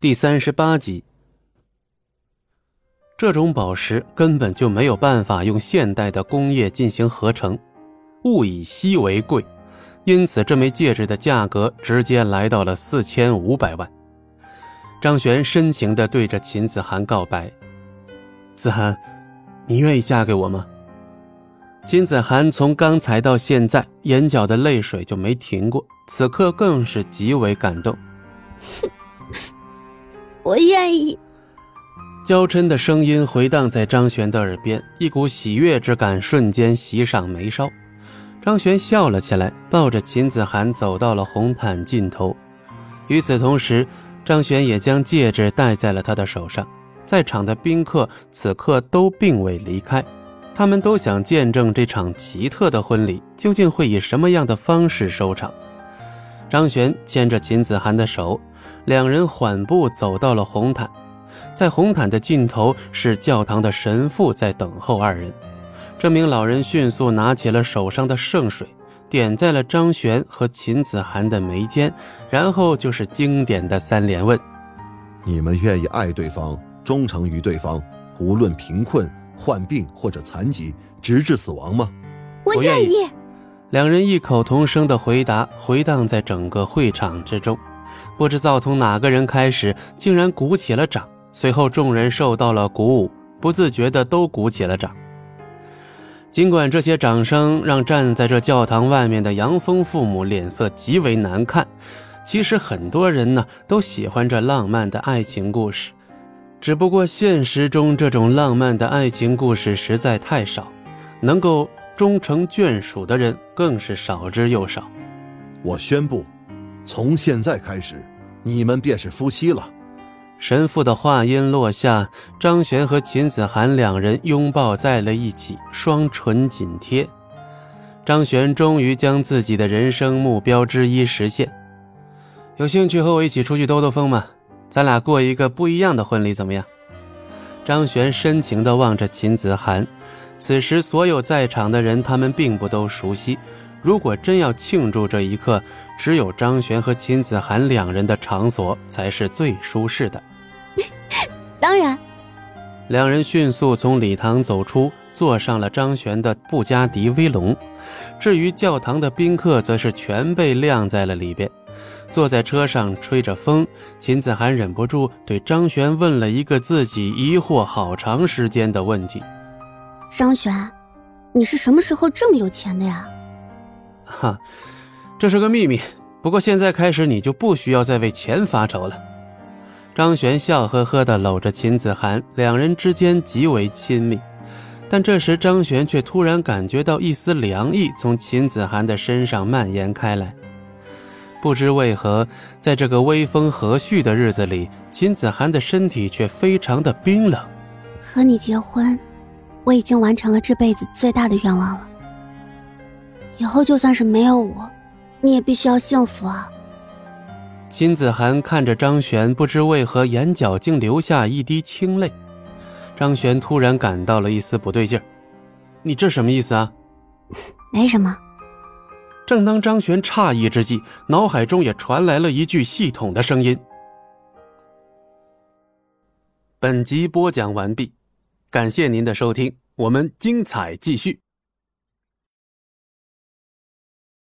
第三十八集，这种宝石根本就没有办法用现代的工业进行合成，物以稀为贵，因此这枚戒指的价格直接来到了四千五百万。张璇深情的对着秦子涵告白：“子涵，你愿意嫁给我吗？”秦子涵从刚才到现在，眼角的泪水就没停过，此刻更是极为感动。哼我愿意。娇嗔的声音回荡在张璇的耳边，一股喜悦之感瞬间袭上眉梢。张璇笑了起来，抱着秦子涵走到了红毯尽头。与此同时，张璇也将戒指戴在了他的手上。在场的宾客此刻都并未离开，他们都想见证这场奇特的婚礼究竟会以什么样的方式收场。张璇牵着秦子涵的手。两人缓步走到了红毯，在红毯的尽头是教堂的神父在等候二人。这名老人迅速拿起了手上的圣水，点在了张璇和秦子涵的眉间，然后就是经典的三连问：“你们愿意爱对方，忠诚于对方，无论贫困、患病或者残疾，直至死亡吗？”“我愿意。”两人异口同声的回答回荡在整个会场之中。不知道从哪个人开始，竟然鼓起了掌。随后众人受到了鼓舞，不自觉的都鼓起了掌。尽管这些掌声让站在这教堂外面的杨峰父母脸色极为难看，其实很多人呢都喜欢这浪漫的爱情故事，只不过现实中这种浪漫的爱情故事实在太少，能够终成眷属的人更是少之又少。我宣布。从现在开始，你们便是夫妻了。神父的话音落下，张璇和秦子涵两人拥抱在了一起，双唇紧贴。张璇终于将自己的人生目标之一实现。有兴趣和我一起出去兜兜风吗？咱俩过一个不一样的婚礼，怎么样？张璇深情地望着秦子涵。此时，所有在场的人，他们并不都熟悉。如果真要庆祝这一刻，只有张璇和秦子涵两人的场所才是最舒适的。当然，两人迅速从礼堂走出，坐上了张璇的布加迪威龙。至于教堂的宾客，则是全被晾在了里边。坐在车上吹着风，秦子涵忍不住对张璇问了一个自己疑惑好长时间的问题：“张璇，你是什么时候这么有钱的呀？”哈，这是个秘密。不过现在开始，你就不需要再为钱发愁了。张璇笑呵呵地搂着秦子涵，两人之间极为亲密。但这时，张璇却突然感觉到一丝凉意从秦子涵的身上蔓延开来。不知为何，在这个微风和煦的日子里，秦子涵的身体却非常的冰冷。和你结婚，我已经完成了这辈子最大的愿望了。以后就算是没有我，你也必须要幸福啊！秦子涵看着张璇，不知为何眼角竟流下一滴清泪。张璇突然感到了一丝不对劲儿，你这什么意思啊？没什么。正当张璇诧异之际，脑海中也传来了一句系统的声音：“本集播讲完毕，感谢您的收听，我们精彩继续。”